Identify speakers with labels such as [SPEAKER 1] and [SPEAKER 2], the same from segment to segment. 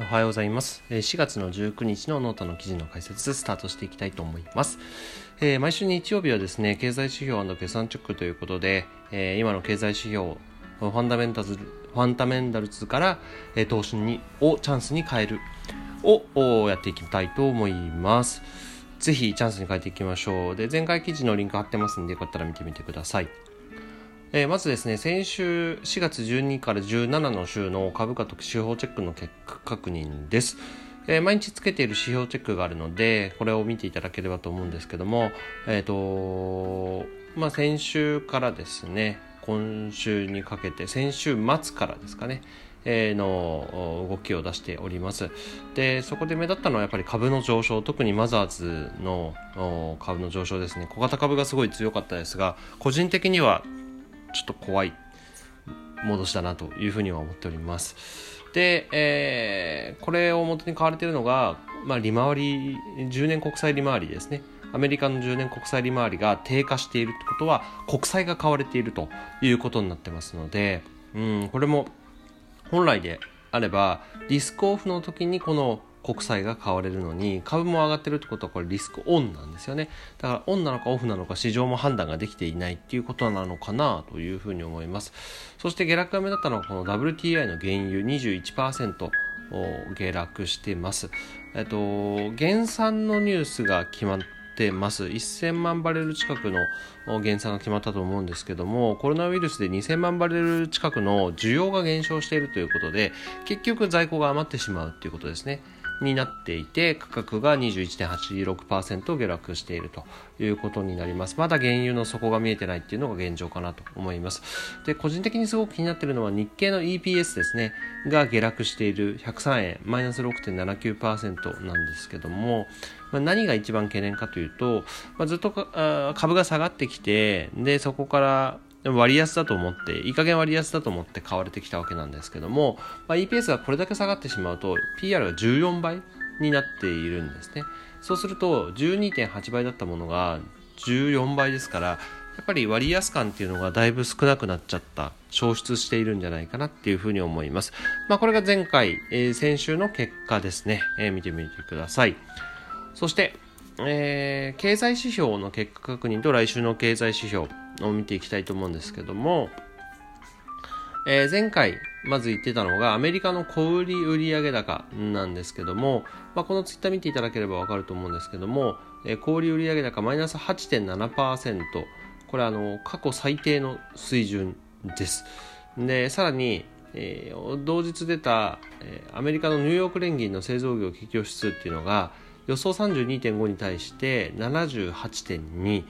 [SPEAKER 1] おはようございます。4月の19日のノートの記事の解説スタートしていきたいと思います。えー、毎週日曜日はですね、経済指標決算チェックということで、えー、今の経済指標、ファンダメンタルズファンダメンタルズから、えー、投資にをチャンスに変えるをやっていきたいと思います。ぜひチャンスに変えていきましょう。で、前回記事のリンク貼ってますんで、よかったら見てみてください。えー、まずですね、先週4月12から17の週の株価と指標チェックの結果確認です。えー、毎日つけている指標チェックがあるので、これを見ていただければと思うんですけども、えっ、ー、とまあ、先週からですね、今週にかけて、先週末からですかね、えの動きを出しておりますでそこで目立ったのはやっぱり株の上昇特にマザーズの株の上昇ですね小型株がすごい強かったですが個人的にはちょっと怖い戻しだなというふうには思っております。で、えー、これを元に買われているのが、まあ、利回り、10年国債利回りですね。アメリカの10年国債利回りが低下しているってことは、国債が買われているということになってますので、うん、これも本来であれば、リスクオフの時にこの国債が買われるのに株も上がってるってことはこれリスクオンなんですよね。だからオンなのかオフなのか市場も判断ができていないっていうことなのかなというふうに思います。そして下落が目立ったのはこの WTI の原油21%下落してます。えっと減産のニュースが決まってます。1000万バレル近くの減産が決まったと思うんですけどもコロナウイルスで2000万バレル近くの需要が減少しているということで結局在庫が余ってしまうということですね。になっていて価格が21.86%下落しているということになります。まだ原油の底が見えてないっていうのが現状かなと思います。で個人的にすごく気になっているのは日経の EPS ですねが下落している103円マイナス6.79%なんですけどもまあ、何が一番懸念かというと、まあ、ずっと株が下がってきてでそこからでも割安だと思って、いい加減割安だと思って買われてきたわけなんですけども、まあ、EPS がこれだけ下がってしまうと、PR が14倍になっているんですね。そうすると、12.8倍だったものが14倍ですから、やっぱり割安感っていうのがだいぶ少なくなっちゃった、消失しているんじゃないかなっていうふうに思います。まあこれが前回、えー、先週の結果ですね、えー、見てみてください。そして、えー、経済指標の結果確認と来週の経済指標、を見ていきたいと思うんですけども、えー、前回まず言ってたのがアメリカの小売売上高なんですけども、まあ、このツイッター見ていただければわかると思うんですけども、えー、小売売上高マイナス8.7%これあの過去最低の水準です。でさらに、えー、同日出た、え、アメリカのニューヨーク連銀の製造業企業指数っていうのが予想32.5に対して78.2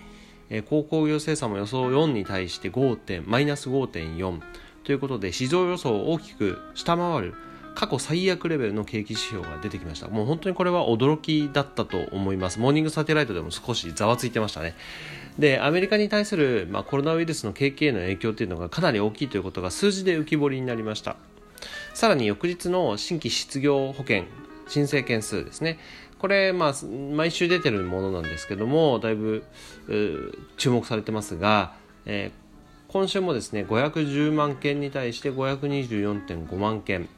[SPEAKER 1] えー、鉱工業生産も予想4に対して5点マイナス5.4ということで市場予想を大きく下回る過去最悪レベルの景気指標が出てきました。もう本当にこれは驚きだったと思います。モーニングサテライトでも少しざわついてましたね。でアメリカに対する、まあ、コロナウイルスの景気への影響というのがかなり大きいということが数字で浮き彫りになりました。さらに翌日の新規失業保険申請件数ですね。これ、まあ、毎週出てるものなんですけども、だいぶ注目されてますが、えー、今週もですね、510万件に対して524.5万件。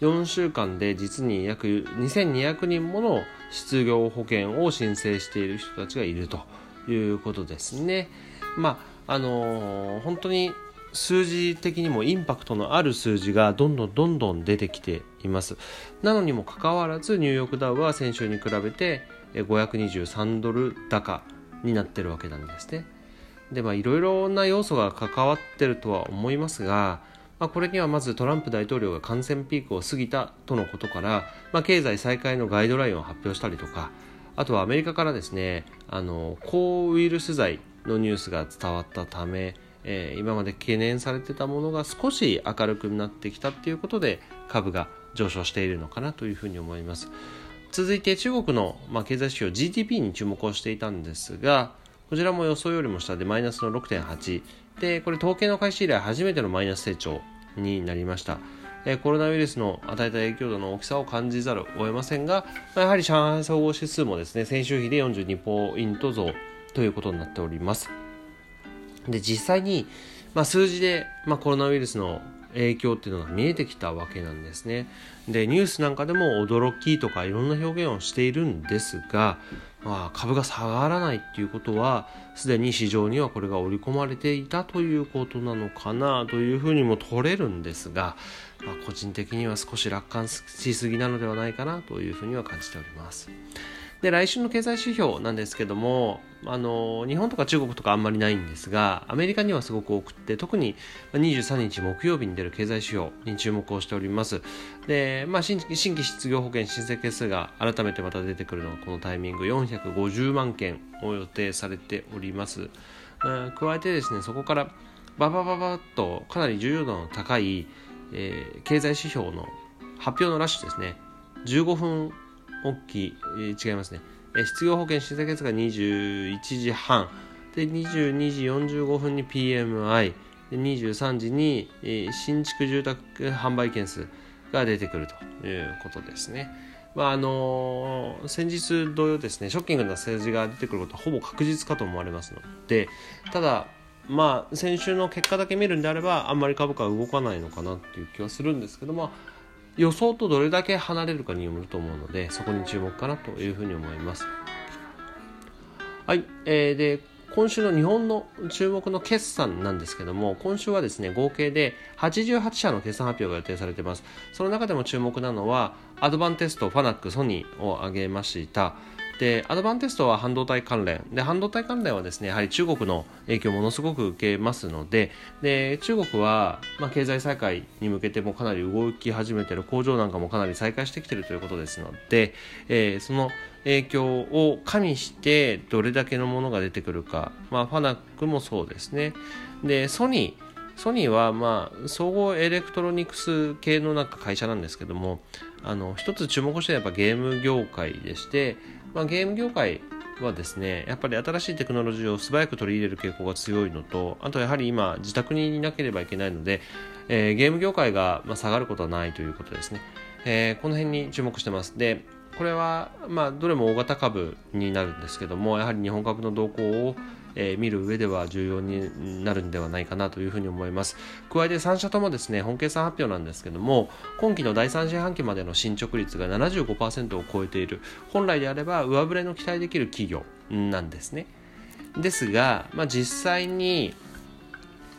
[SPEAKER 1] 4週間で実に約2200人もの失業保険を申請している人たちがいるということですね。まあ、あのー、本当に数字的にもインパクトのある数字がどんどんどんどん出てきています。なのにもかかわらずニューヨークダウは先週に比べて523ドル高になってるわけなんですね。でまあいろいろな要素が関わってるとは思いますが、まあ、これにはまずトランプ大統領が感染ピークを過ぎたとのことから、まあ、経済再開のガイドラインを発表したりとかあとはアメリカからですねあの抗ウイルス剤のニュースが伝わったためえー、今まで懸念されてたものが少し明るくなってきたっていうことで株が上昇しているのかなというふうに思います。続いて中国の、まあ、経済指標 GDP に注目をしていたんですがこちらも予想よりも下でマイナスの6.8でこれ統計の開始以来初めてのマイナス成長になりました。コロナウイルスの与えた影響度の大きさを感じざるを得ませんが、やはり上海総合指数もですね先週比で42ポイント増ということになっております。で、実際に、まあ、数字で、まあ、コロナウイルスの影響っていうのが見えてきたわけなんですね。でニュースなんかでも驚きとかいろんな表現をしているんですが、まあ、株が下がらないっていうことはすでに市場にはこれが織り込まれていたということなのかなというふうにも取れるんですが、まあ、個人的には少し楽観しすぎなのではないかなというふうには感じております。で来週の経済指標なんですけどもあの日本とか中国とかあんまりないんですがアメリカにはすごく多くて特に23日木曜日に出る経済指標に注目をしております。で、まあ、新新規失業保険申請件数が改めてまた出てくるのがこのタイミング450万件を予定されております、加えてですねそこからババババッとかなり重要度の高い、えー、経済指標の発表のラッシュですね。15分大きい、えー、違いますね。え失業保険審査決が21時半で22時45分に PMI で23時に、えー、新築住宅販売件数が出てくるということですね。まああのー、先日同様ですねショッキングな数字が出てくることはほぼ確実かと思われますのでただまあ先週の結果だけ見るんであればあんまり株価は動かないのかなっていう気はするんですけども予想とどれだけ離れるかによると思うのでそこに注目かなというふうに思います。はい、えー、で今週の日本の注目の決算なんですけども今週はですね合計で88社の決算発表が予定されています。その中でも注目なのはアドバンテストファナックソニーを挙げました。でアドバンテストは半導体関連。で半導体関連はですねやはり中国の影響をものすごく受けますのでで中国は、まあ、経済再開に向けてもかなり動き始めている工場なんかもかなり再開してきているということですので、えー、その影響を加味してどれだけのものが出てくるか、まあ、ファナックもそうですね。でソニー。ソニーは、まあ、総合エレクトロニクス系のなんか会社なんですけどもあの一つ注目してやっぱゲーム業界でしてまあ、ゲーム業界はですねやっぱり新しいテクノロジーを素早く取り入れる傾向が強いのとあとやはり今自宅にいなければいけないので、えー、ゲーム業界が、まあ、下がることはないということですね、えー、この辺に注目してます。でこれは、まあ、どれも大型株になるんですけどもやはり日本株の動向をえー、見る上では重要になるんではないかなというふうに思います。加えて3社ともですね本計算発表なんですけども今期の第3四半期までの進捗率が75%を超えている。本来であれば上振れの期待できる企業なんですね。ですが、まあ、実際に、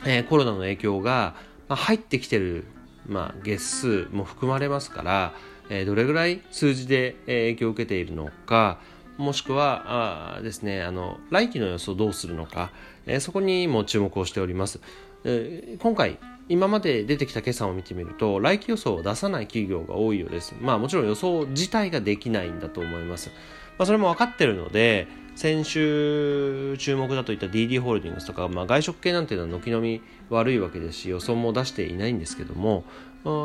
[SPEAKER 1] えー、コロナの影響が、まあ、入ってきてる、まあ、月数も含まれますから、えー、どれぐらい数字で影響を受けているのかもしくはあですねあの来期の予想どうするのか、えー、そこにも注目をしております、えー、今回今まで出てきた決算を見てみると来期予想を出さない企業が多いようです。まあもちろん予想自体ができないんだと思います、まあ、それも分かってるので先週注目だといった DD ホールディングスとか、まあ、外食系なんていうのは軒並み悪いわけですし予想も出していないんですけども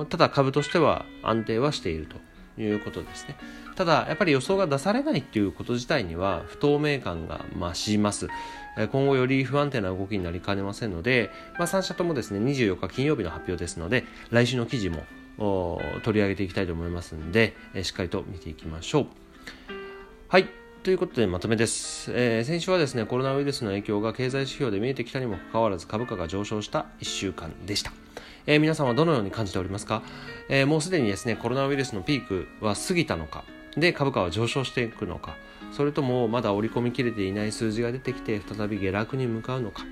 [SPEAKER 1] ただ株としては安定はしていると。いうことですね。ただ、やっぱり予想が出されないっていうこと自体には不透明感が増します。今後より不安定な動きになりかねませんので、まあ、3社ともですね、24日金曜日の発表ですので、来週の記事も取り上げていきたいと思いますので、しっかりと見ていきましょう。はい。ということでまとめです、えー、先週はですねコロナウイルスの影響が経済指標で見えてきたにもかかわらず株価が上昇した1週間でした、えー、皆さんはどのように感じておりますか、えー、もうすでにですねコロナウイルスのピークは過ぎたのか？で株価は上昇していくのか？それともまだ織り込みきれていない数字が出てきて再び下落に向かうのか？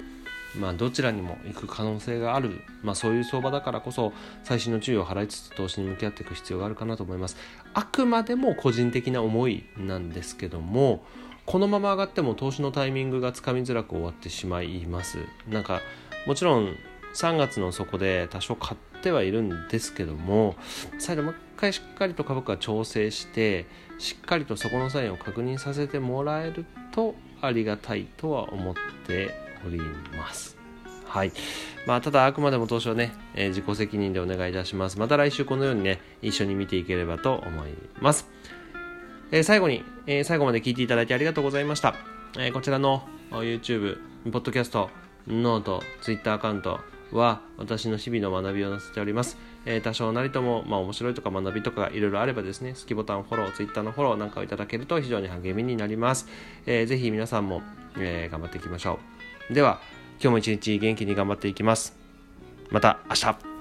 [SPEAKER 1] まあ、どちらにも行く可能性がある、まあ、そういう相場だからこそ最新の注意を払いつつ投資に向き合っていく必要があるかなと思います。あくまでも個人的な思いなんですけどもこのまま上がっても投資のタイミングがつかみづらく終わってしまいます。なんかもちろん3月の底で多少買ってはいるんですけども再度もう一回しっかりと株価調整してしっかりとそこのサインを確認させてもらえるとありがたいとは思っております。はい。まあ、ただ、あくまでも投資はね、えー、自己責任でお願いいたします。また来週このようにね、一緒に見ていければと思います。えー、最後に、えー、最後まで聞いていただいてありがとうございました。えこちらの YouTube、ポッドキャスト、ノート、Twitter アカウント、は私の日々の学びを載せております。えー、多少なりとも、まあ、面白いとか学びとかいろいろあればですね、好きボタンフォロー、Twitter のフォローなんかをいただけると非常に励みになります。えー、ぜひ皆さんも、えー、頑張っていきましょう。では、今日も一日元気に頑張っていきます。また明日